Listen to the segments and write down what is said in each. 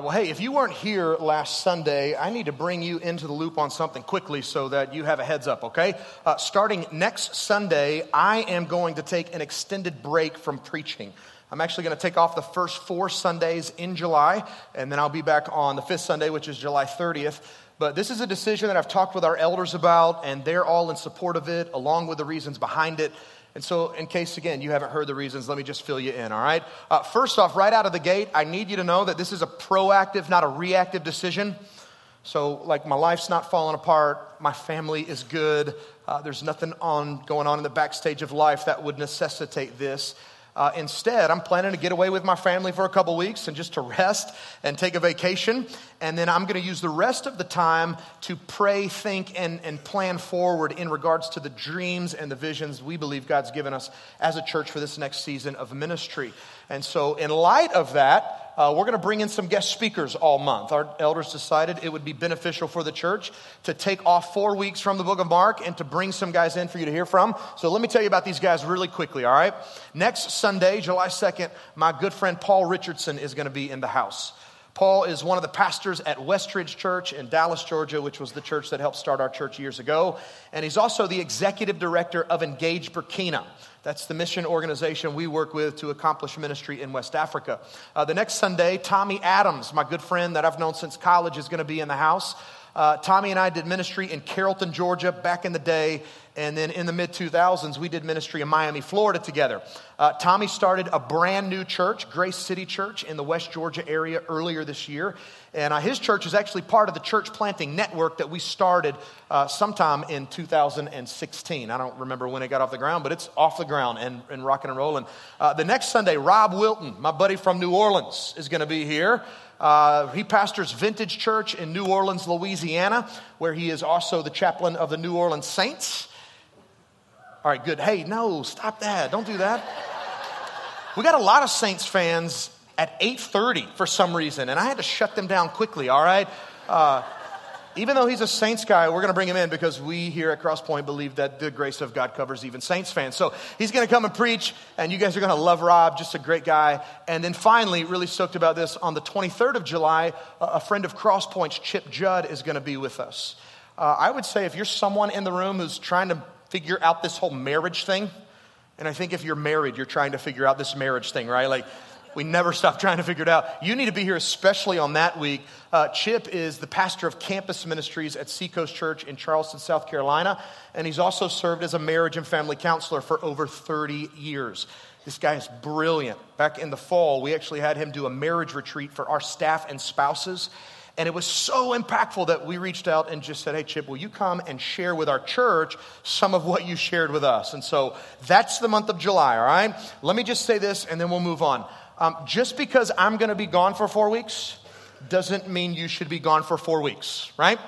well, hey, if you weren't here last Sunday, I need to bring you into the loop on something quickly so that you have a heads up, okay? Uh, starting next Sunday, I am going to take an extended break from preaching. I'm actually going to take off the first four Sundays in July, and then I'll be back on the fifth Sunday, which is July 30th. But this is a decision that I've talked with our elders about, and they're all in support of it, along with the reasons behind it. And so, in case again you haven't heard the reasons, let me just fill you in, all right? Uh, first off, right out of the gate, I need you to know that this is a proactive, not a reactive decision. So, like, my life's not falling apart, my family is good, uh, there's nothing on going on in the backstage of life that would necessitate this. Uh, instead, I'm planning to get away with my family for a couple weeks and just to rest and take a vacation. And then I'm going to use the rest of the time to pray, think, and, and plan forward in regards to the dreams and the visions we believe God's given us as a church for this next season of ministry. And so, in light of that, uh, we're going to bring in some guest speakers all month. Our elders decided it would be beneficial for the church to take off four weeks from the book of Mark and to bring some guys in for you to hear from. So let me tell you about these guys really quickly, all right? Next Sunday, July 2nd, my good friend Paul Richardson is going to be in the house. Paul is one of the pastors at Westridge Church in Dallas, Georgia, which was the church that helped start our church years ago. And he's also the executive director of Engage Burkina. That's the mission organization we work with to accomplish ministry in West Africa. Uh, the next Sunday, Tommy Adams, my good friend that I've known since college, is going to be in the house. Uh, Tommy and I did ministry in Carrollton, Georgia back in the day. And then in the mid 2000s, we did ministry in Miami, Florida together. Uh, Tommy started a brand new church, Grace City Church, in the West Georgia area earlier this year. And uh, his church is actually part of the church planting network that we started uh, sometime in 2016. I don't remember when it got off the ground, but it's off the ground and, and rocking and rolling. Uh, the next Sunday, Rob Wilton, my buddy from New Orleans, is going to be here. Uh, he pastors Vintage Church in New Orleans, Louisiana, where he is also the chaplain of the New Orleans Saints. All right, good. Hey, no, stop that. Don't do that. We got a lot of Saints fans at 8:30 for some reason, and I had to shut them down quickly. All right. Uh, even though he's a Saints guy, we're going to bring him in because we here at Crosspoint believe that the grace of God covers even Saints fans. So he's going to come and preach, and you guys are going to love Rob, just a great guy. And then finally, really stoked about this, on the 23rd of July, a friend of Crosspoint's, Chip Judd, is going to be with us. Uh, I would say if you're someone in the room who's trying to figure out this whole marriage thing. And I think if you're married, you're trying to figure out this marriage thing, right? Like, we never stop trying to figure it out. You need to be here, especially on that week. Uh, Chip is the pastor of campus ministries at Seacoast Church in Charleston, South Carolina, and he's also served as a marriage and family counselor for over 30 years. This guy is brilliant. Back in the fall, we actually had him do a marriage retreat for our staff and spouses. And it was so impactful that we reached out and just said, Hey, Chip, will you come and share with our church some of what you shared with us? And so that's the month of July, all right? Let me just say this and then we'll move on. Um, just because I'm going to be gone for four weeks doesn't mean you should be gone for four weeks, right?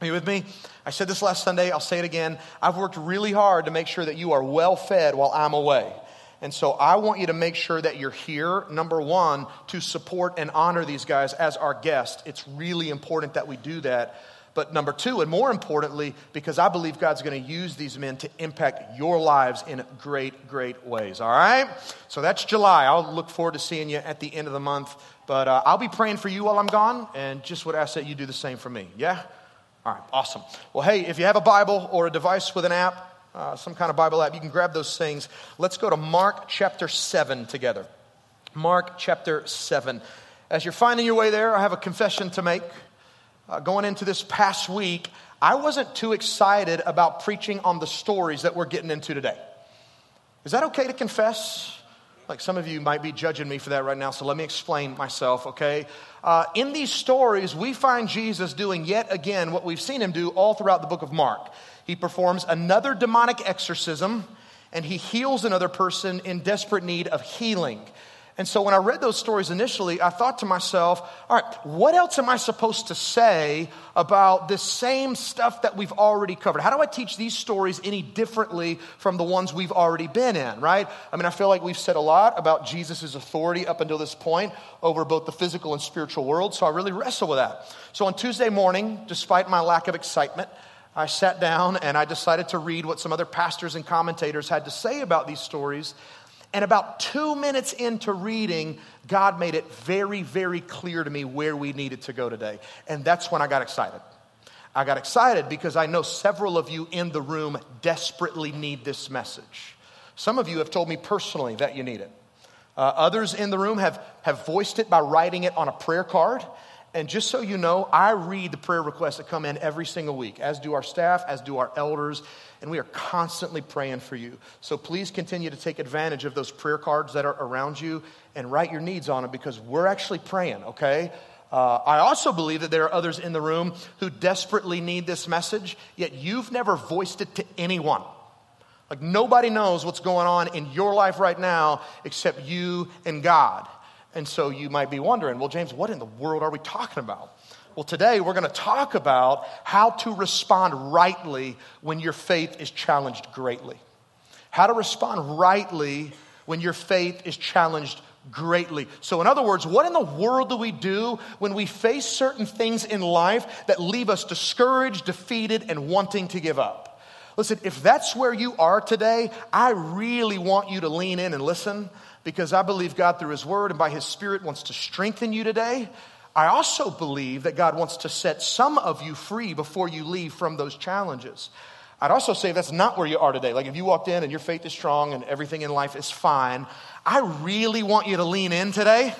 Are you with me? I said this last Sunday, I'll say it again. I've worked really hard to make sure that you are well fed while I'm away. And so I want you to make sure that you're here, number one, to support and honor these guys as our guest. It's really important that we do that. But number two, and more importantly, because I believe God's going to use these men to impact your lives in great, great ways. All right? So that's July. I'll look forward to seeing you at the end of the month. But uh, I'll be praying for you while I'm gone, and just would ask that you do the same for me. Yeah? All right, awesome. Well, hey, if you have a Bible or a device with an app, uh, some kind of Bible app, you can grab those things. Let's go to Mark chapter 7 together. Mark chapter 7. As you're finding your way there, I have a confession to make. Uh, going into this past week, I wasn't too excited about preaching on the stories that we're getting into today. Is that okay to confess? Like some of you might be judging me for that right now, so let me explain myself, okay? Uh, in these stories, we find Jesus doing yet again what we've seen him do all throughout the book of Mark. He performs another demonic exorcism and he heals another person in desperate need of healing. And so when I read those stories initially, I thought to myself, all right, what else am I supposed to say about the same stuff that we've already covered? How do I teach these stories any differently from the ones we've already been in, right? I mean, I feel like we've said a lot about Jesus' authority up until this point over both the physical and spiritual world, so I really wrestle with that. So on Tuesday morning, despite my lack of excitement, I sat down and I decided to read what some other pastors and commentators had to say about these stories. And about two minutes into reading, God made it very, very clear to me where we needed to go today. And that's when I got excited. I got excited because I know several of you in the room desperately need this message. Some of you have told me personally that you need it. Uh, others in the room have, have voiced it by writing it on a prayer card. And just so you know, I read the prayer requests that come in every single week, as do our staff, as do our elders, and we are constantly praying for you. So please continue to take advantage of those prayer cards that are around you and write your needs on them because we're actually praying, okay? Uh, I also believe that there are others in the room who desperately need this message, yet you've never voiced it to anyone. Like nobody knows what's going on in your life right now except you and God. And so you might be wondering, well, James, what in the world are we talking about? Well, today we're going to talk about how to respond rightly when your faith is challenged greatly. How to respond rightly when your faith is challenged greatly. So, in other words, what in the world do we do when we face certain things in life that leave us discouraged, defeated, and wanting to give up? Listen, if that's where you are today, I really want you to lean in and listen because I believe God, through His Word and by His Spirit, wants to strengthen you today. I also believe that God wants to set some of you free before you leave from those challenges. I'd also say that's not where you are today. Like if you walked in and your faith is strong and everything in life is fine, I really want you to lean in today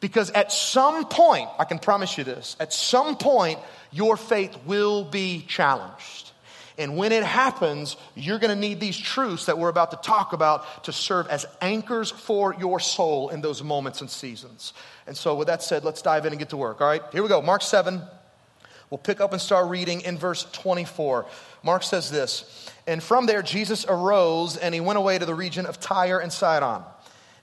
because at some point, I can promise you this, at some point, your faith will be challenged. And when it happens, you're going to need these truths that we're about to talk about to serve as anchors for your soul in those moments and seasons. And so, with that said, let's dive in and get to work. All right, here we go. Mark 7. We'll pick up and start reading in verse 24. Mark says this And from there, Jesus arose and he went away to the region of Tyre and Sidon.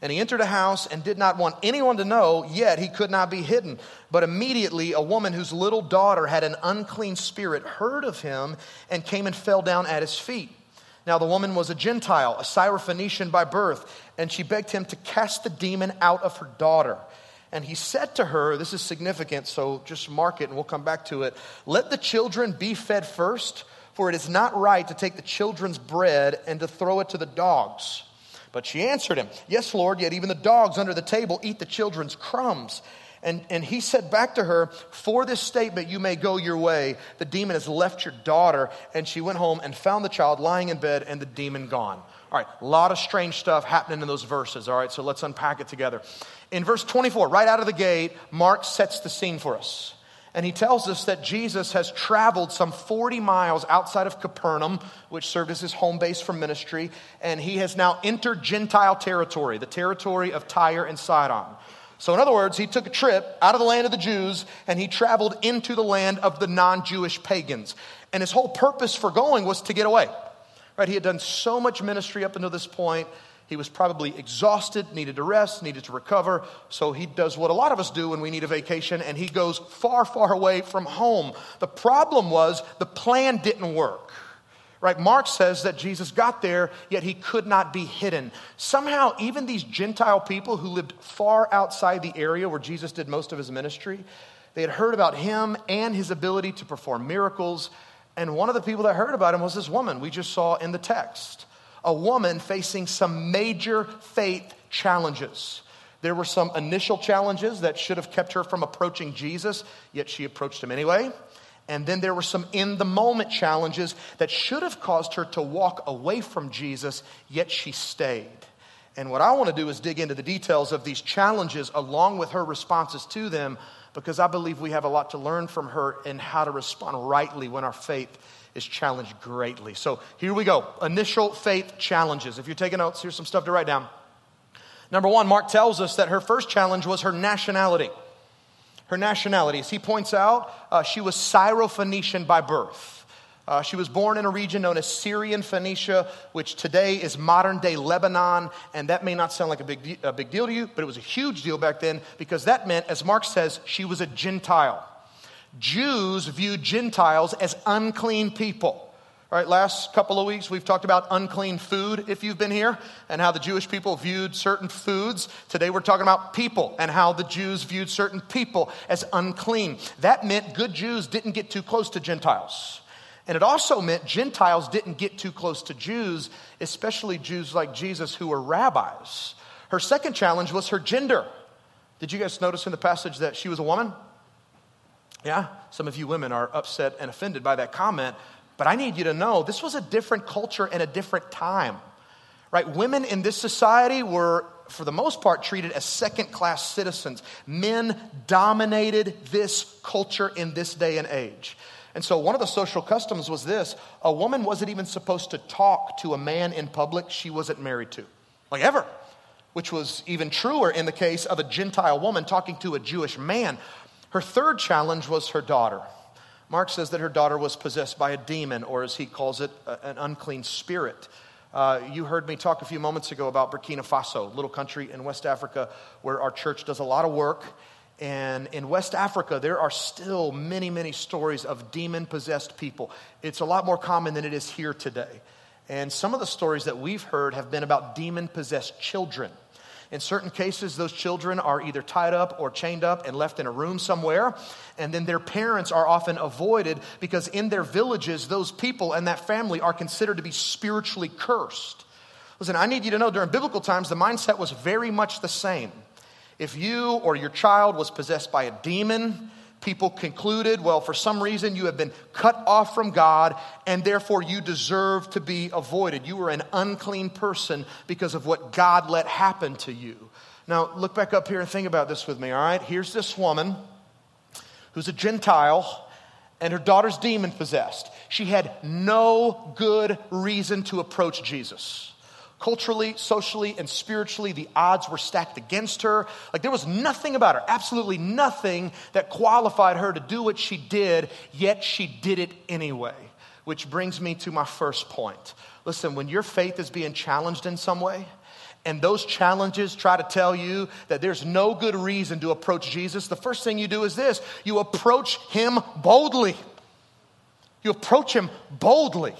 And he entered a house and did not want anyone to know, yet he could not be hidden. But immediately a woman whose little daughter had an unclean spirit heard of him and came and fell down at his feet. Now the woman was a Gentile, a Syrophoenician by birth, and she begged him to cast the demon out of her daughter. And he said to her, This is significant, so just mark it and we'll come back to it. Let the children be fed first, for it is not right to take the children's bread and to throw it to the dogs. But she answered him, Yes, Lord, yet even the dogs under the table eat the children's crumbs. And, and he said back to her, For this statement you may go your way. The demon has left your daughter. And she went home and found the child lying in bed and the demon gone. All right, a lot of strange stuff happening in those verses. All right, so let's unpack it together. In verse 24, right out of the gate, Mark sets the scene for us. And he tells us that Jesus has traveled some 40 miles outside of Capernaum, which served as his home base for ministry, and he has now entered Gentile territory, the territory of Tyre and Sidon. So, in other words, he took a trip out of the land of the Jews and he traveled into the land of the non Jewish pagans. And his whole purpose for going was to get away. Right? He had done so much ministry up until this point he was probably exhausted, needed to rest, needed to recover. So he does what a lot of us do when we need a vacation, and he goes far, far away from home. The problem was the plan didn't work. Right? Mark says that Jesus got there, yet he could not be hidden. Somehow, even these Gentile people who lived far outside the area where Jesus did most of his ministry, they had heard about him and his ability to perform miracles. And one of the people that heard about him was this woman we just saw in the text a woman facing some major faith challenges. There were some initial challenges that should have kept her from approaching Jesus, yet she approached him anyway. And then there were some in the moment challenges that should have caused her to walk away from Jesus, yet she stayed. And what I want to do is dig into the details of these challenges along with her responses to them, because I believe we have a lot to learn from her in how to respond rightly when our faith is challenged greatly. So here we go. Initial faith challenges. If you're taking notes, here's some stuff to write down. Number one, Mark tells us that her first challenge was her nationality. Her nationality. As he points out, uh, she was Syrophoenician by birth. Uh, she was born in a region known as Syrian Phoenicia, which today is modern day Lebanon. And that may not sound like a big, de- a big deal to you, but it was a huge deal back then because that meant, as Mark says, she was a Gentile. Jews viewed Gentiles as unclean people. All right, last couple of weeks we've talked about unclean food if you've been here and how the Jewish people viewed certain foods. Today we're talking about people and how the Jews viewed certain people as unclean. That meant good Jews didn't get too close to Gentiles. And it also meant Gentiles didn't get too close to Jews, especially Jews like Jesus who were rabbis. Her second challenge was her gender. Did you guys notice in the passage that she was a woman? Yeah, some of you women are upset and offended by that comment, but I need you to know this was a different culture and a different time. Right? Women in this society were for the most part treated as second class citizens. Men dominated this culture in this day and age. And so one of the social customs was this a woman wasn't even supposed to talk to a man in public she wasn't married to, like ever which was even truer in the case of a Gentile woman talking to a Jewish man. Her third challenge was her daughter. Mark says that her daughter was possessed by a demon, or as he calls it, an unclean spirit. Uh, you heard me talk a few moments ago about Burkina Faso, little country in West Africa where our church does a lot of work. And in West Africa, there are still many, many stories of demon possessed people. It's a lot more common than it is here today. And some of the stories that we've heard have been about demon possessed children. In certain cases, those children are either tied up or chained up and left in a room somewhere. And then their parents are often avoided because in their villages, those people and that family are considered to be spiritually cursed. Listen, I need you to know during biblical times, the mindset was very much the same. If you or your child was possessed by a demon, people concluded, well, for some reason you have been cut off from God and therefore you deserve to be avoided. You were an unclean person because of what God let happen to you. Now, look back up here and think about this with me, all right? Here's this woman who's a Gentile and her daughter's demon possessed. She had no good reason to approach Jesus. Culturally, socially, and spiritually, the odds were stacked against her. Like there was nothing about her, absolutely nothing that qualified her to do what she did, yet she did it anyway. Which brings me to my first point. Listen, when your faith is being challenged in some way, and those challenges try to tell you that there's no good reason to approach Jesus, the first thing you do is this you approach him boldly. You approach him boldly.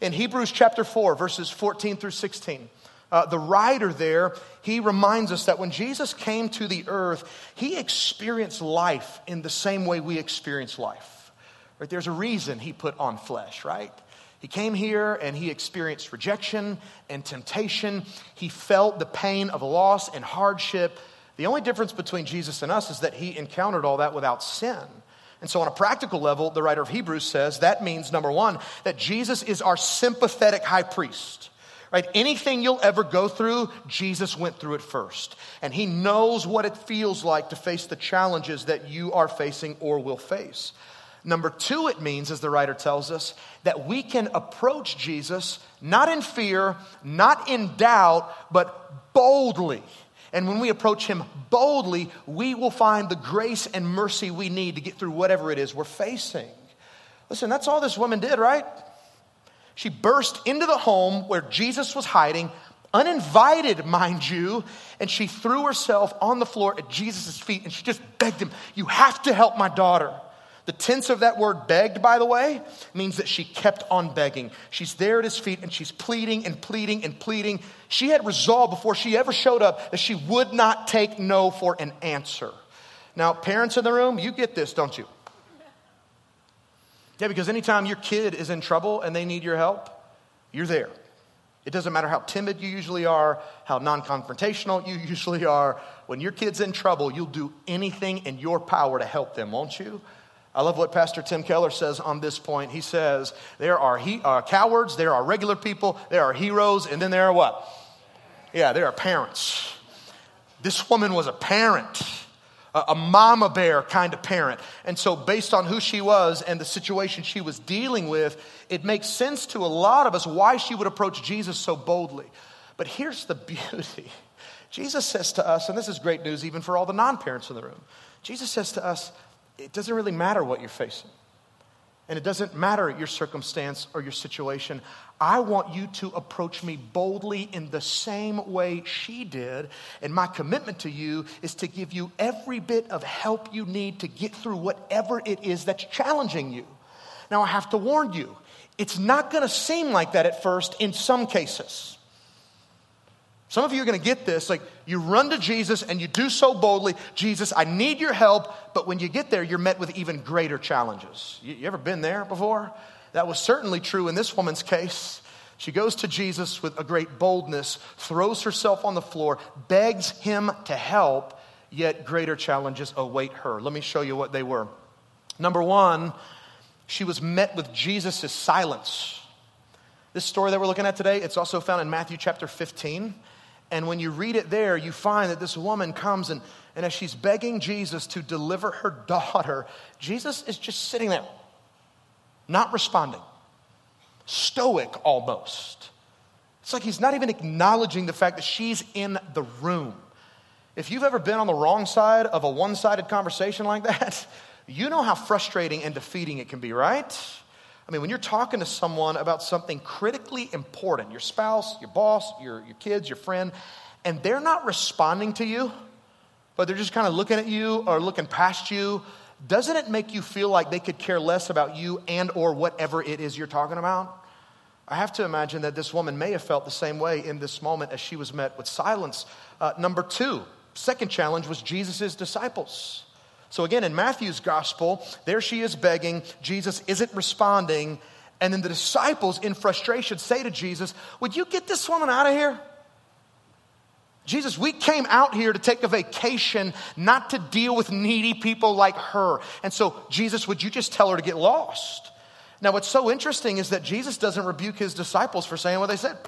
In Hebrews chapter 4, verses 14 through 16, uh, the writer there, he reminds us that when Jesus came to the earth, he experienced life in the same way we experience life. Right? There's a reason he put on flesh, right? He came here and he experienced rejection and temptation. He felt the pain of loss and hardship. The only difference between Jesus and us is that he encountered all that without sin. And so, on a practical level, the writer of Hebrews says that means, number one, that Jesus is our sympathetic high priest. Right? Anything you'll ever go through, Jesus went through it first. And he knows what it feels like to face the challenges that you are facing or will face. Number two, it means, as the writer tells us, that we can approach Jesus not in fear, not in doubt, but boldly and when we approach Him boldly, we will find the grace and mercy we need to get through whatever it is we're facing. Listen, that's all this woman did, right? She burst into the home where Jesus was hiding, uninvited, mind you, and she threw herself on the floor at Jesus' feet and she just begged him, You have to help my daughter. The tense of that word begged, by the way, means that she kept on begging. She's there at his feet and she's pleading and pleading and pleading. She had resolved before she ever showed up that she would not take no for an answer. Now, parents in the room, you get this, don't you? Yeah, because anytime your kid is in trouble and they need your help, you're there. It doesn't matter how timid you usually are, how non confrontational you usually are. When your kid's in trouble, you'll do anything in your power to help them, won't you? I love what Pastor Tim Keller says on this point. He says, There are he, uh, cowards, there are regular people, there are heroes, and then there are what? Yeah, there are parents. This woman was a parent, a, a mama bear kind of parent. And so, based on who she was and the situation she was dealing with, it makes sense to a lot of us why she would approach Jesus so boldly. But here's the beauty Jesus says to us, and this is great news even for all the non parents in the room Jesus says to us, it doesn't really matter what you're facing. And it doesn't matter your circumstance or your situation. I want you to approach me boldly in the same way she did. And my commitment to you is to give you every bit of help you need to get through whatever it is that's challenging you. Now, I have to warn you, it's not going to seem like that at first in some cases. Some of you are going to get this. Like, you run to Jesus and you do so boldly Jesus, I need your help. But when you get there, you're met with even greater challenges. You, you ever been there before? that was certainly true in this woman's case. She goes to Jesus with a great boldness, throws herself on the floor, begs him to help, yet greater challenges await her. Let me show you what they were. Number one, she was met with Jesus' silence. This story that we're looking at today, it's also found in Matthew chapter 15. And when you read it there, you find that this woman comes and, and as she's begging Jesus to deliver her daughter, Jesus is just sitting there, not responding, stoic almost. It's like he's not even acknowledging the fact that she's in the room. If you've ever been on the wrong side of a one sided conversation like that, you know how frustrating and defeating it can be, right? I mean, when you're talking to someone about something critically important, your spouse, your boss, your, your kids, your friend, and they're not responding to you, but they're just kind of looking at you or looking past you, doesn't it make you feel like they could care less about you and or whatever it is you're talking about? I have to imagine that this woman may have felt the same way in this moment as she was met with silence. Uh, number two, second challenge was Jesus' disciples. So again, in Matthew's gospel, there she is begging. Jesus isn't responding. And then the disciples, in frustration, say to Jesus, Would you get this woman out of here? Jesus, we came out here to take a vacation, not to deal with needy people like her. And so, Jesus, would you just tell her to get lost? Now, what's so interesting is that Jesus doesn't rebuke his disciples for saying what they said.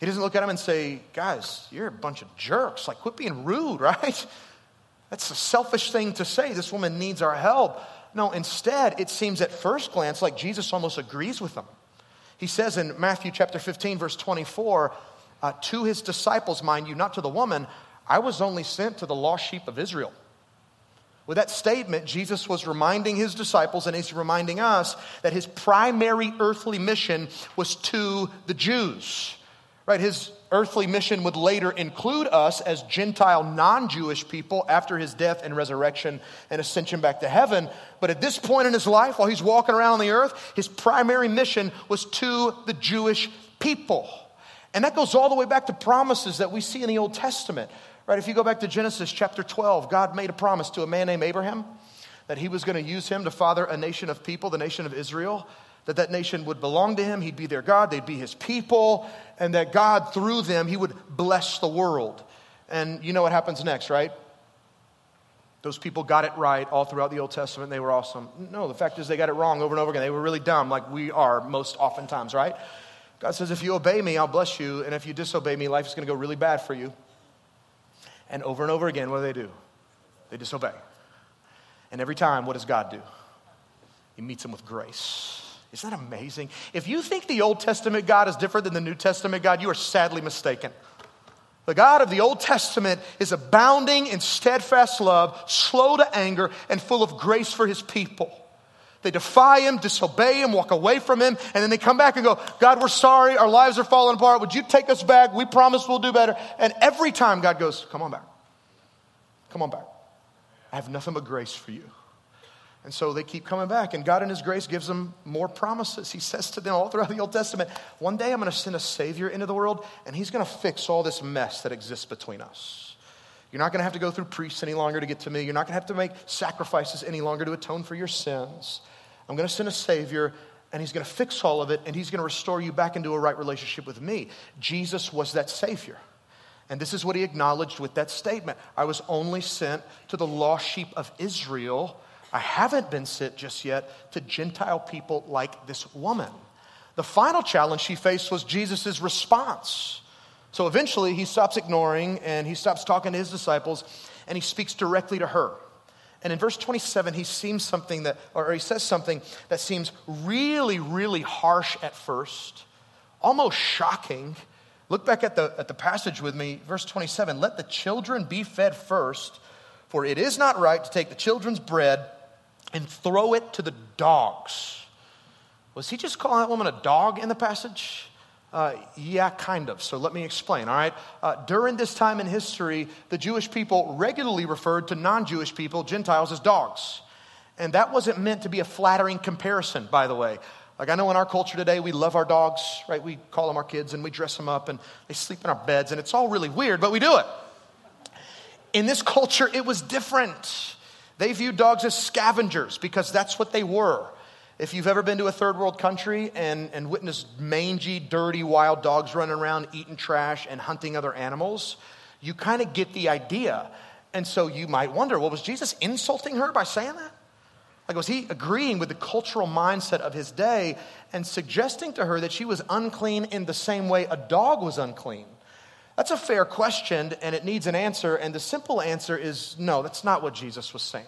He doesn't look at them and say, Guys, you're a bunch of jerks. Like, quit being rude, right? That's a selfish thing to say. This woman needs our help. No, instead, it seems at first glance like Jesus almost agrees with them. He says in Matthew chapter 15, verse 24, uh, to his disciples, mind you, not to the woman, I was only sent to the lost sheep of Israel. With that statement, Jesus was reminding his disciples and he's reminding us that his primary earthly mission was to the Jews. Right? His earthly mission would later include us as Gentile, non Jewish people after his death and resurrection and ascension back to heaven. But at this point in his life, while he's walking around on the earth, his primary mission was to the Jewish people. And that goes all the way back to promises that we see in the Old Testament. Right? If you go back to Genesis chapter 12, God made a promise to a man named Abraham that he was going to use him to father a nation of people, the nation of Israel that that nation would belong to him, he'd be their God, they'd be his people, and that God, through them, he would bless the world. And you know what happens next, right? Those people got it right all throughout the Old Testament. They were awesome. No, the fact is they got it wrong over and over again. They were really dumb, like we are most oftentimes, right? God says, if you obey me, I'll bless you. And if you disobey me, life is going to go really bad for you. And over and over again, what do they do? They disobey. And every time, what does God do? He meets them with grace. Isn't that amazing? If you think the Old Testament God is different than the New Testament God, you are sadly mistaken. The God of the Old Testament is abounding in steadfast love, slow to anger, and full of grace for his people. They defy him, disobey him, walk away from him, and then they come back and go, God, we're sorry. Our lives are falling apart. Would you take us back? We promise we'll do better. And every time God goes, Come on back. Come on back. I have nothing but grace for you. And so they keep coming back, and God in His grace gives them more promises. He says to them all throughout the Old Testament, One day I'm going to send a Savior into the world, and He's going to fix all this mess that exists between us. You're not going to have to go through priests any longer to get to me. You're not going to have to make sacrifices any longer to atone for your sins. I'm going to send a Savior, and He's going to fix all of it, and He's going to restore you back into a right relationship with me. Jesus was that Savior. And this is what He acknowledged with that statement I was only sent to the lost sheep of Israel I haven't been sent just yet to Gentile people like this woman. The final challenge she faced was Jesus' response. So eventually he stops ignoring and he stops talking to his disciples and he speaks directly to her. And in verse 27, he seems something that, or he says something that seems really, really harsh at first, almost shocking. Look back at the, at the passage with me, verse 27. Let the children be fed first, for it is not right to take the children's bread and throw it to the dogs. Was he just calling that woman a dog in the passage? Uh, yeah, kind of. So let me explain, all right? Uh, during this time in history, the Jewish people regularly referred to non Jewish people, Gentiles, as dogs. And that wasn't meant to be a flattering comparison, by the way. Like I know in our culture today, we love our dogs, right? We call them our kids and we dress them up and they sleep in our beds, and it's all really weird, but we do it. In this culture, it was different. They viewed dogs as scavengers because that's what they were. If you've ever been to a third world country and, and witnessed mangy, dirty, wild dogs running around eating trash and hunting other animals, you kind of get the idea. And so you might wonder well, was Jesus insulting her by saying that? Like, was he agreeing with the cultural mindset of his day and suggesting to her that she was unclean in the same way a dog was unclean? That's a fair question and it needs an answer. And the simple answer is no, that's not what Jesus was saying.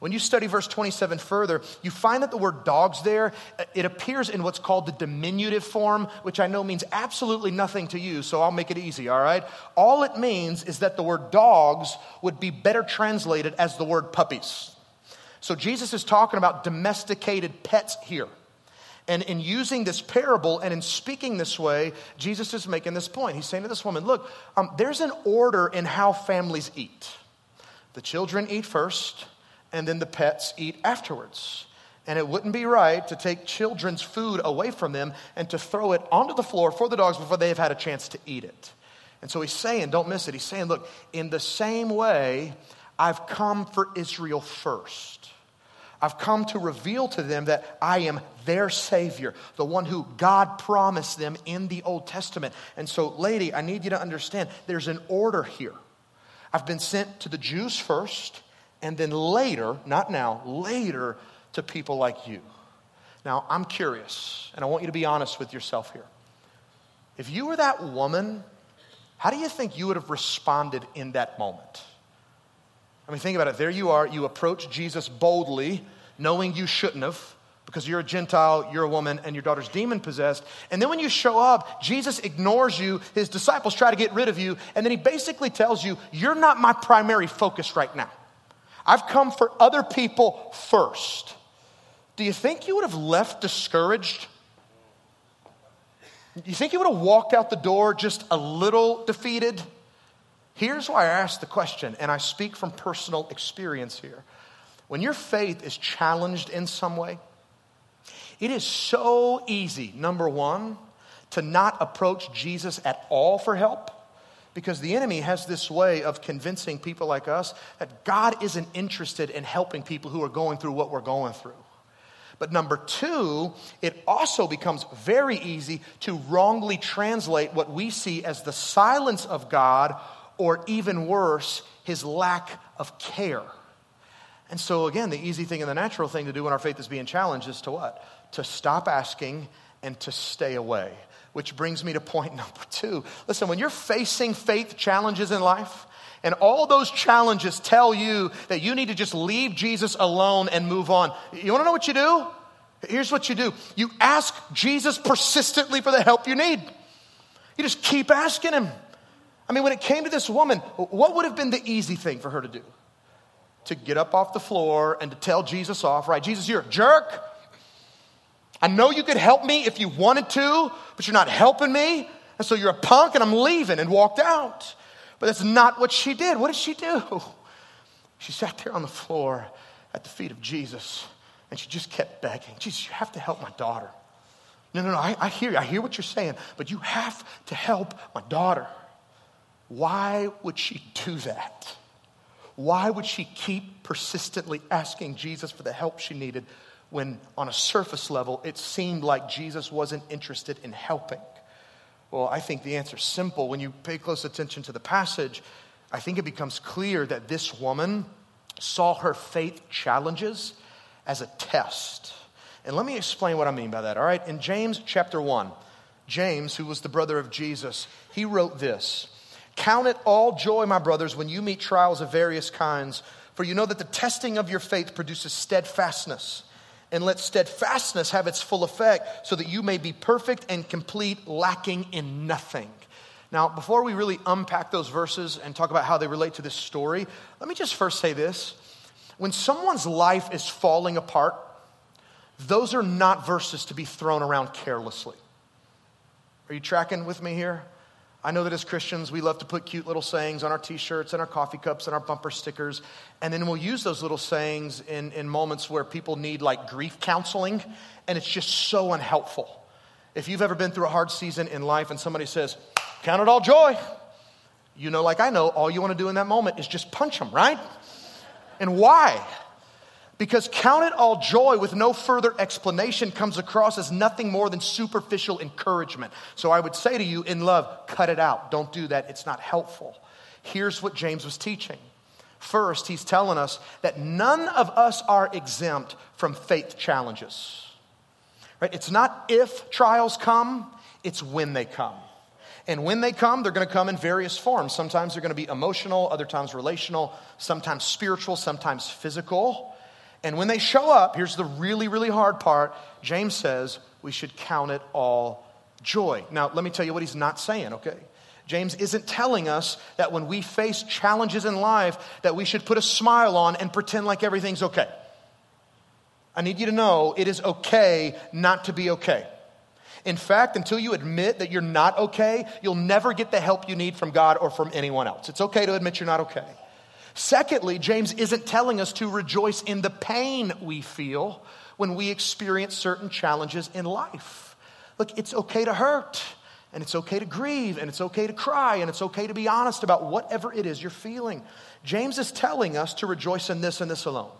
When you study verse 27 further, you find that the word dogs there, it appears in what's called the diminutive form, which I know means absolutely nothing to you, so I'll make it easy, all right? All it means is that the word dogs would be better translated as the word puppies. So Jesus is talking about domesticated pets here. And in using this parable and in speaking this way, Jesus is making this point. He's saying to this woman, Look, um, there's an order in how families eat. The children eat first, and then the pets eat afterwards. And it wouldn't be right to take children's food away from them and to throw it onto the floor for the dogs before they have had a chance to eat it. And so he's saying, don't miss it. He's saying, look, in the same way, I've come for Israel first. I've come to reveal to them that I am their Savior, the one who God promised them in the Old Testament. And so, lady, I need you to understand there's an order here. I've been sent to the Jews first, and then later, not now, later to people like you. Now, I'm curious, and I want you to be honest with yourself here. If you were that woman, how do you think you would have responded in that moment? I mean, think about it. There you are, you approach Jesus boldly, knowing you shouldn't have, because you're a Gentile, you're a woman, and your daughter's demon possessed. And then when you show up, Jesus ignores you, his disciples try to get rid of you, and then he basically tells you, You're not my primary focus right now. I've come for other people first. Do you think you would have left discouraged? Do you think you would have walked out the door just a little defeated? Here's why I ask the question, and I speak from personal experience here. When your faith is challenged in some way, it is so easy, number one, to not approach Jesus at all for help because the enemy has this way of convincing people like us that God isn't interested in helping people who are going through what we're going through. But number two, it also becomes very easy to wrongly translate what we see as the silence of God, or even worse, his lack of care. And so, again, the easy thing and the natural thing to do when our faith is being challenged is to what? To stop asking and to stay away. Which brings me to point number two. Listen, when you're facing faith challenges in life, and all those challenges tell you that you need to just leave Jesus alone and move on, you wanna know what you do? Here's what you do you ask Jesus persistently for the help you need. You just keep asking him. I mean, when it came to this woman, what would have been the easy thing for her to do? To get up off the floor and to tell Jesus off, right? Jesus, you're a jerk. I know you could help me if you wanted to, but you're not helping me. And so you're a punk and I'm leaving and walked out. But that's not what she did. What did she do? She sat there on the floor at the feet of Jesus and she just kept begging, Jesus, you have to help my daughter. No, no, no, I, I hear you. I hear what you're saying, but you have to help my daughter. Why would she do that? Why would she keep persistently asking Jesus for the help she needed when, on a surface level, it seemed like Jesus wasn't interested in helping? Well, I think the answer is simple. When you pay close attention to the passage, I think it becomes clear that this woman saw her faith challenges as a test. And let me explain what I mean by that, all right? In James chapter 1, James, who was the brother of Jesus, he wrote this Count it all joy, my brothers, when you meet trials of various kinds, for you know that the testing of your faith produces steadfastness. And let steadfastness have its full effect, so that you may be perfect and complete, lacking in nothing. Now, before we really unpack those verses and talk about how they relate to this story, let me just first say this. When someone's life is falling apart, those are not verses to be thrown around carelessly. Are you tracking with me here? I know that as Christians, we love to put cute little sayings on our t shirts and our coffee cups and our bumper stickers. And then we'll use those little sayings in, in moments where people need like grief counseling, and it's just so unhelpful. If you've ever been through a hard season in life and somebody says, Count it all joy, you know, like I know, all you want to do in that moment is just punch them, right? And why? Because count it all joy with no further explanation comes across as nothing more than superficial encouragement. So I would say to you in love, cut it out. Don't do that. It's not helpful. Here's what James was teaching. First, he's telling us that none of us are exempt from faith challenges. Right? It's not if trials come, it's when they come. And when they come, they're going to come in various forms. Sometimes they're going to be emotional, other times relational, sometimes spiritual, sometimes physical. And when they show up, here's the really, really hard part James says we should count it all joy. Now, let me tell you what he's not saying, okay? James isn't telling us that when we face challenges in life that we should put a smile on and pretend like everything's okay. I need you to know it is okay not to be okay. In fact, until you admit that you're not okay, you'll never get the help you need from God or from anyone else. It's okay to admit you're not okay. Secondly, James isn't telling us to rejoice in the pain we feel when we experience certain challenges in life. Look, it's okay to hurt, and it's okay to grieve, and it's okay to cry, and it's okay to be honest about whatever it is you're feeling. James is telling us to rejoice in this and this alone.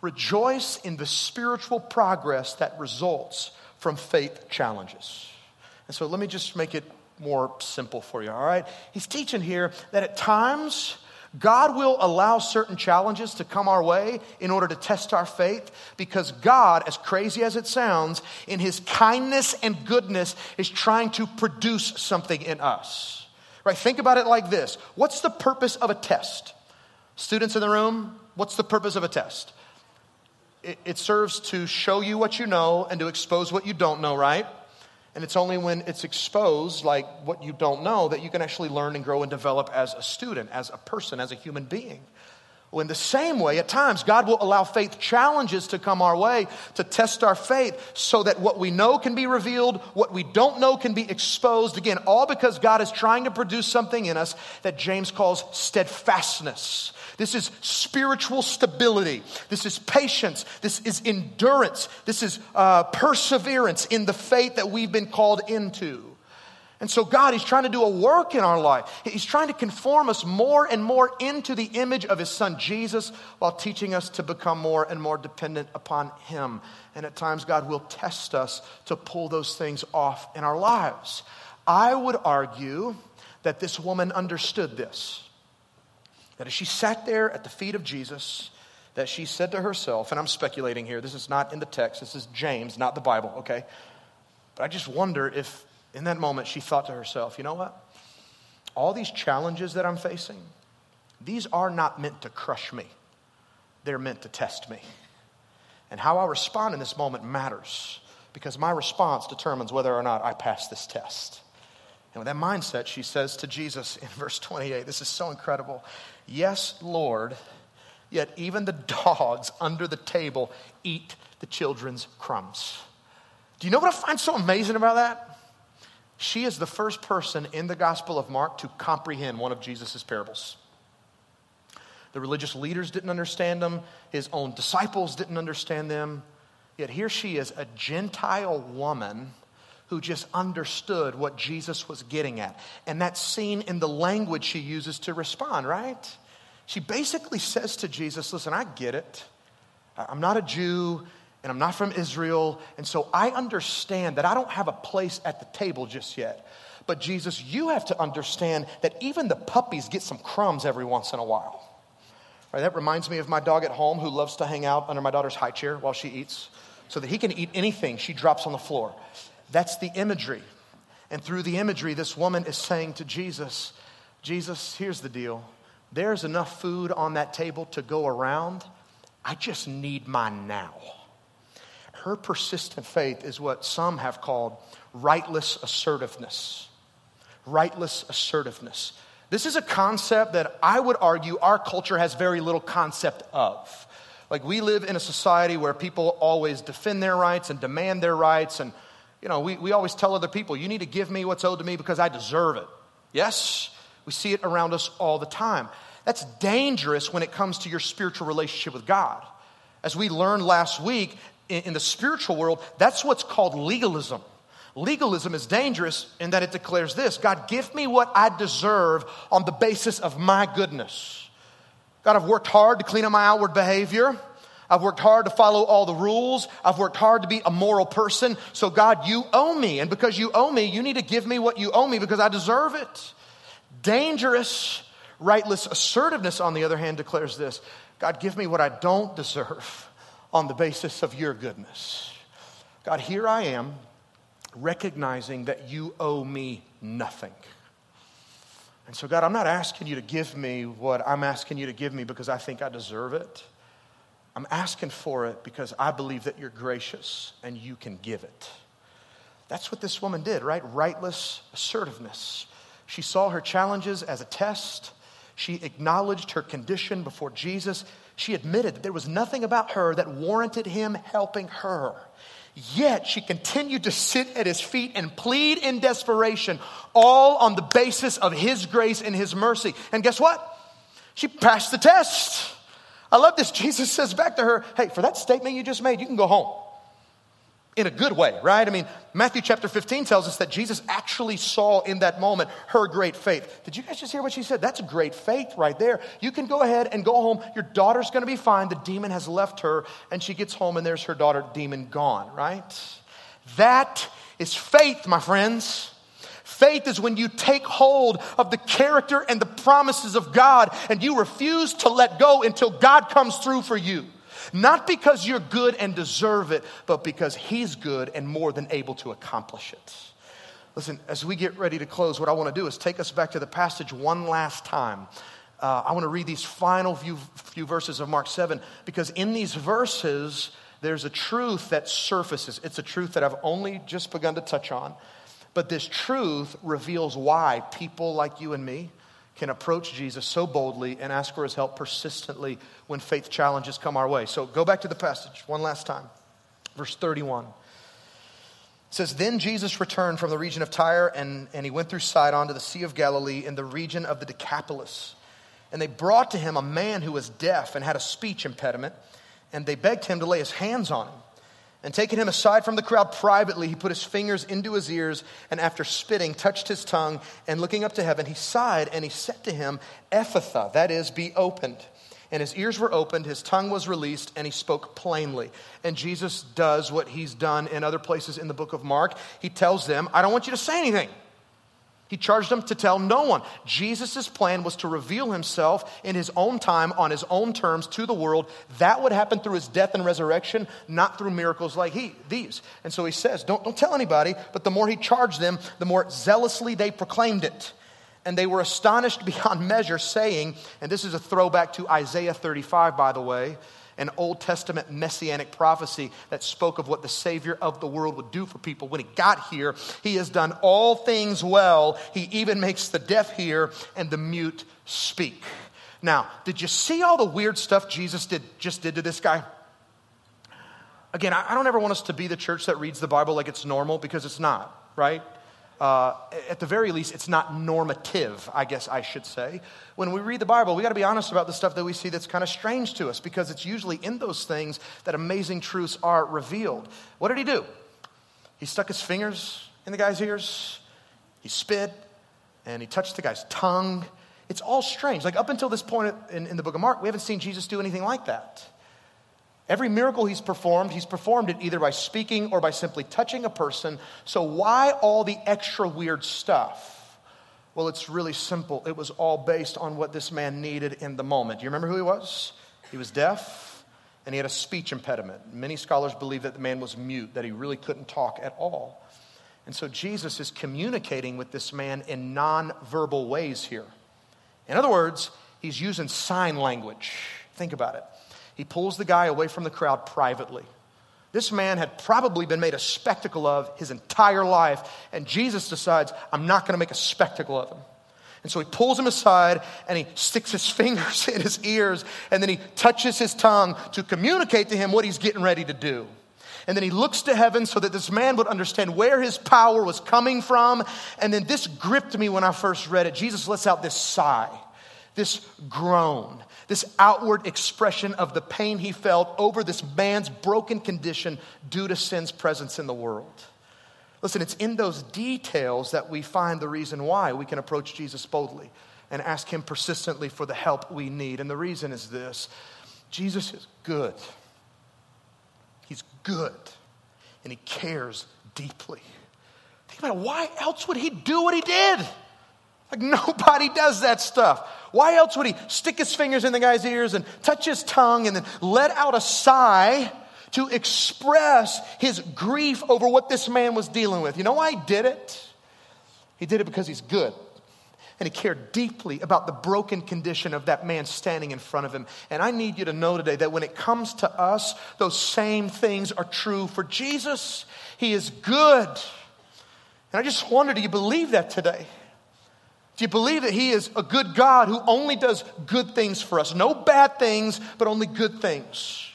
Rejoice in the spiritual progress that results from faith challenges. And so let me just make it more simple for you, all right? He's teaching here that at times, God will allow certain challenges to come our way in order to test our faith because God, as crazy as it sounds, in His kindness and goodness, is trying to produce something in us. Right? Think about it like this What's the purpose of a test? Students in the room, what's the purpose of a test? it, it serves to show you what you know and to expose what you don't know, right? And it's only when it's exposed, like what you don't know, that you can actually learn and grow and develop as a student, as a person, as a human being. Well, in the same way, at times, God will allow faith challenges to come our way to test our faith so that what we know can be revealed, what we don't know can be exposed. Again, all because God is trying to produce something in us that James calls steadfastness. This is spiritual stability. This is patience. This is endurance. This is uh, perseverance in the faith that we've been called into. And so, God, He's trying to do a work in our life. He's trying to conform us more and more into the image of His Son Jesus while teaching us to become more and more dependent upon Him. And at times, God will test us to pull those things off in our lives. I would argue that this woman understood this. That as she sat there at the feet of Jesus, that she said to herself, and I'm speculating here, this is not in the text, this is James, not the Bible, okay? But I just wonder if in that moment she thought to herself, you know what? All these challenges that I'm facing, these are not meant to crush me, they're meant to test me. And how I respond in this moment matters because my response determines whether or not I pass this test. And with that mindset, she says to Jesus in verse 28, this is so incredible. Yes, Lord, yet even the dogs under the table eat the children's crumbs. Do you know what I find so amazing about that? She is the first person in the Gospel of Mark to comprehend one of Jesus' parables. The religious leaders didn't understand them, his own disciples didn't understand them. Yet here she is, a Gentile woman who just understood what Jesus was getting at. And that's seen in the language she uses to respond, right? She basically says to Jesus, Listen, I get it. I'm not a Jew and I'm not from Israel. And so I understand that I don't have a place at the table just yet. But Jesus, you have to understand that even the puppies get some crumbs every once in a while. Right, that reminds me of my dog at home who loves to hang out under my daughter's high chair while she eats so that he can eat anything she drops on the floor. That's the imagery. And through the imagery, this woman is saying to Jesus, Jesus, here's the deal. There's enough food on that table to go around. I just need mine now. Her persistent faith is what some have called rightless assertiveness. Rightless assertiveness. This is a concept that I would argue our culture has very little concept of. Like, we live in a society where people always defend their rights and demand their rights and you know, we, we always tell other people, you need to give me what's owed to me because I deserve it. Yes, we see it around us all the time. That's dangerous when it comes to your spiritual relationship with God. As we learned last week, in, the spiritual world, that's what's called legalism. Legalism is dangerous in that it declares this God, give me what I deserve on the basis of my goodness. God, I've worked hard to clean up my outward behavior. I've worked hard to follow all the rules. I've worked hard to be a moral person. So, God, you owe me. And because you owe me, you need to give me what you owe me because I deserve it. Dangerous, rightless assertiveness, on the other hand, declares this God, give me what I don't deserve on the basis of your goodness. God, here I am recognizing that you owe me nothing. And so, God, I'm not asking you to give me what I'm asking you to give me because I think I deserve it. I'm asking for it because I believe that you're gracious and you can give it. That's what this woman did, right? Rightless assertiveness. She saw her challenges as a test. She acknowledged her condition before Jesus. She admitted that there was nothing about her that warranted him helping her. Yet she continued to sit at his feet and plead in desperation, all on the basis of his grace and his mercy. And guess what? She passed the test. I love this. Jesus says back to her, Hey, for that statement you just made, you can go home in a good way, right? I mean, Matthew chapter 15 tells us that Jesus actually saw in that moment her great faith. Did you guys just hear what she said? That's great faith right there. You can go ahead and go home. Your daughter's going to be fine. The demon has left her, and she gets home, and there's her daughter, demon gone, right? That is faith, my friends. Faith is when you take hold of the character and the promises of God and you refuse to let go until God comes through for you. Not because you're good and deserve it, but because He's good and more than able to accomplish it. Listen, as we get ready to close, what I want to do is take us back to the passage one last time. Uh, I want to read these final few, few verses of Mark 7 because in these verses, there's a truth that surfaces. It's a truth that I've only just begun to touch on. But this truth reveals why people like you and me can approach Jesus so boldly and ask for his help persistently when faith challenges come our way. So go back to the passage one last time. Verse 31 it says, Then Jesus returned from the region of Tyre and, and he went through Sidon to the Sea of Galilee in the region of the Decapolis. And they brought to him a man who was deaf and had a speech impediment, and they begged him to lay his hands on him. And taking him aside from the crowd privately, he put his fingers into his ears, and after spitting, touched his tongue, and looking up to heaven, he sighed, and he said to him, Ephphatha, that is, be opened. And his ears were opened, his tongue was released, and he spoke plainly. And Jesus does what he's done in other places in the book of Mark. He tells them, I don't want you to say anything. He charged them to tell no one. Jesus' plan was to reveal himself in his own time, on his own terms to the world. That would happen through his death and resurrection, not through miracles like he, these. And so he says, don't, don't tell anybody, but the more he charged them, the more zealously they proclaimed it. And they were astonished beyond measure, saying, and this is a throwback to Isaiah 35, by the way, an Old Testament messianic prophecy that spoke of what the Savior of the world would do for people. When he got here, he has done all things well. He even makes the deaf hear and the mute speak. Now, did you see all the weird stuff Jesus did, just did to this guy? Again, I don't ever want us to be the church that reads the Bible like it's normal because it's not, right? Uh, at the very least, it's not normative, I guess I should say. When we read the Bible, we got to be honest about the stuff that we see that's kind of strange to us because it's usually in those things that amazing truths are revealed. What did he do? He stuck his fingers in the guy's ears, he spit, and he touched the guy's tongue. It's all strange. Like up until this point in, in the book of Mark, we haven't seen Jesus do anything like that. Every miracle he's performed, he's performed it either by speaking or by simply touching a person. So, why all the extra weird stuff? Well, it's really simple. It was all based on what this man needed in the moment. Do you remember who he was? He was deaf and he had a speech impediment. Many scholars believe that the man was mute, that he really couldn't talk at all. And so, Jesus is communicating with this man in non-verbal ways here. In other words, he's using sign language. Think about it. He pulls the guy away from the crowd privately. This man had probably been made a spectacle of his entire life, and Jesus decides, I'm not going to make a spectacle of him. And so he pulls him aside and he sticks his fingers in his ears, and then he touches his tongue to communicate to him what he's getting ready to do. And then he looks to heaven so that this man would understand where his power was coming from. And then this gripped me when I first read it. Jesus lets out this sigh, this groan this outward expression of the pain he felt over this man's broken condition due to sin's presence in the world. Listen, it's in those details that we find the reason why we can approach Jesus boldly and ask him persistently for the help we need. And the reason is this Jesus is good. He's good and he cares deeply. Think about it. Why else would he do what he did? Like nobody does that stuff. Why else would he stick his fingers in the guy's ears and touch his tongue and then let out a sigh to express his grief over what this man was dealing with? You know why he did it? He did it because he's good and he cared deeply about the broken condition of that man standing in front of him. And I need you to know today that when it comes to us, those same things are true for Jesus. He is good. And I just wonder do you believe that today? Do you believe that He is a good God who only does good things for us? No bad things, but only good things.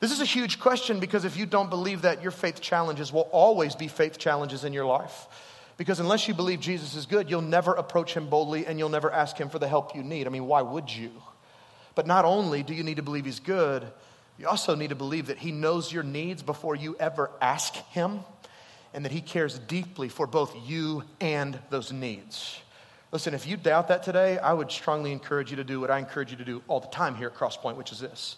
This is a huge question because if you don't believe that, your faith challenges will always be faith challenges in your life. Because unless you believe Jesus is good, you'll never approach him boldly and you'll never ask him for the help you need. I mean, why would you? But not only do you need to believe he's good, you also need to believe that he knows your needs before you ever ask him and that he cares deeply for both you and those needs. Listen, if you doubt that today, I would strongly encourage you to do what I encourage you to do all the time here at Crosspoint, which is this.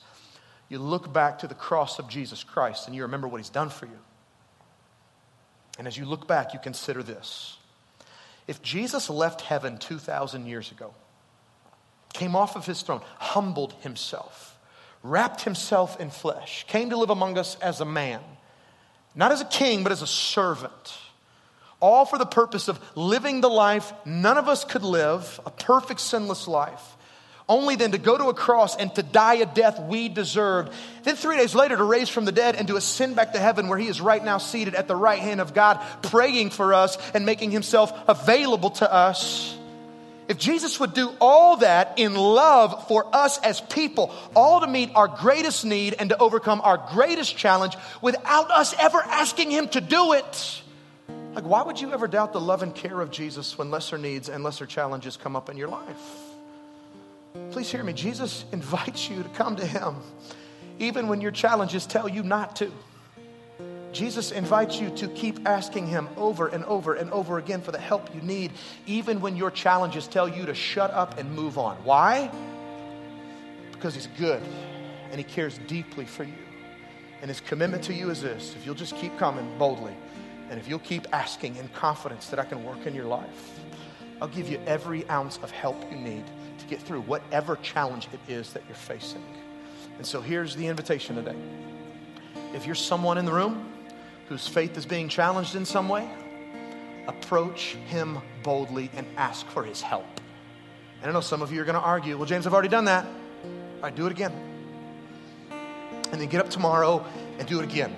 You look back to the cross of Jesus Christ and you remember what he's done for you. And as you look back, you consider this. If Jesus left heaven 2,000 years ago, came off of his throne, humbled himself, wrapped himself in flesh, came to live among us as a man, not as a king, but as a servant, all for the purpose of living the life none of us could live, a perfect, sinless life only then to go to a cross and to die a death we deserved. Then three days later to raise from the dead and to ascend back to heaven where he is right now seated at the right hand of God, praying for us and making himself available to us. If Jesus would do all that in love for us as people, all to meet our greatest need and to overcome our greatest challenge without us ever asking him to do it, like why would you ever doubt the love and care of Jesus when lesser needs and lesser challenges come up in your life? Please hear me. Jesus invites you to come to Him, even when your challenges tell you not to. Jesus invites you to keep asking Him over and over and over again for the help you need, even when your challenges tell you to shut up and move on. Why? Because He's good and He cares deeply for you. And His commitment to you is this if you'll just keep coming boldly, and if you'll keep asking in confidence that I can work in your life, I'll give you every ounce of help you need to get through whatever challenge it is that you're facing. And so here's the invitation today. If you're someone in the room whose faith is being challenged in some way, approach him boldly and ask for his help. And I know some of you are going to argue, well, James, I've already done that. All right, do it again. And then get up tomorrow and do it again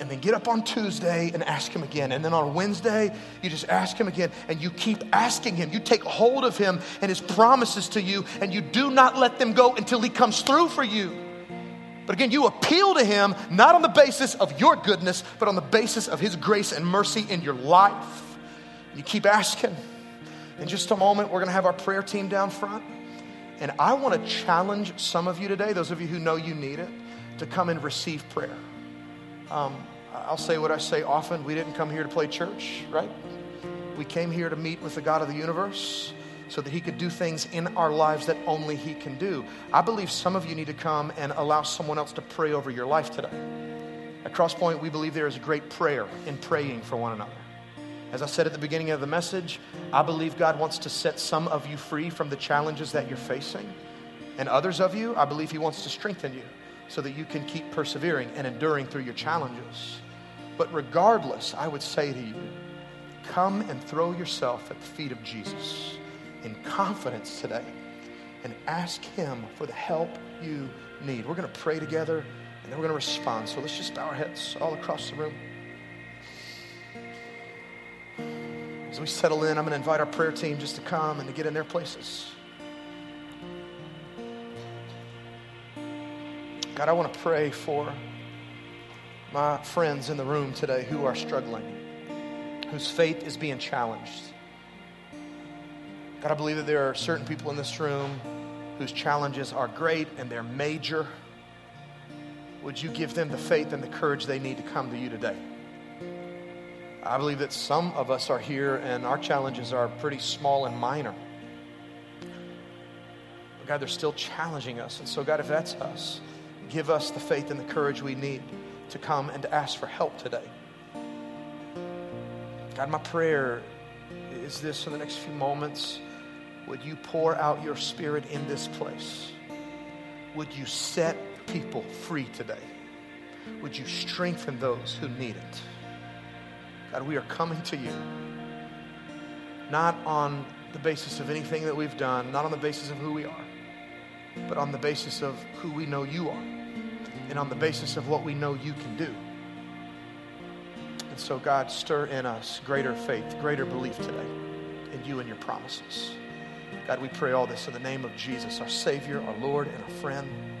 and then get up on Tuesday and ask him again. And then on Wednesday, you just ask him again and you keep asking him. You take hold of him and his promises to you and you do not let them go until he comes through for you. But again, you appeal to him not on the basis of your goodness, but on the basis of his grace and mercy in your life. You keep asking. In just a moment, we're going to have our prayer team down front. And I want to challenge some of you today, those of you who know you need it, to come and receive prayer. Um, I'll say what I say often we didn't come here to play church, right? We came here to meet with the God of the universe so that He could do things in our lives that only He can do. I believe some of you need to come and allow someone else to pray over your life today. At Crosspoint, we believe there is a great prayer in praying for one another. As I said at the beginning of the message, I believe God wants to set some of you free from the challenges that you're facing. And others of you, I believe He wants to strengthen you so that you can keep persevering and enduring through your challenges. But regardless, I would say to you, come and throw yourself at the feet of Jesus in confidence today and ask Him for the help you need. We're going to pray together and then we're going to respond. So let's just bow our heads all across the room. As we settle in, I'm going to invite our prayer team just to come and to get in their places. God, I want to pray for my friends in the room today who are struggling, whose faith is being challenged. God, I believe that there are certain people in this room whose challenges are great and they're major. Would you give them the faith and the courage they need to come to you today? I believe that some of us are here and our challenges are pretty small and minor. But God, they're still challenging us. And so, God, if that's us, give us the faith and the courage we need to come and to ask for help today. God, my prayer is this for the next few moments. Would you pour out your spirit in this place? Would you set people free today? Would you strengthen those who need it? God, we are coming to you, not on the basis of anything that we've done, not on the basis of who we are, but on the basis of who we know you are and on the basis of what we know you can do. And so, God, stir in us greater faith, greater belief today in you and your promises. God, we pray all this in the name of Jesus, our Savior, our Lord, and our friend.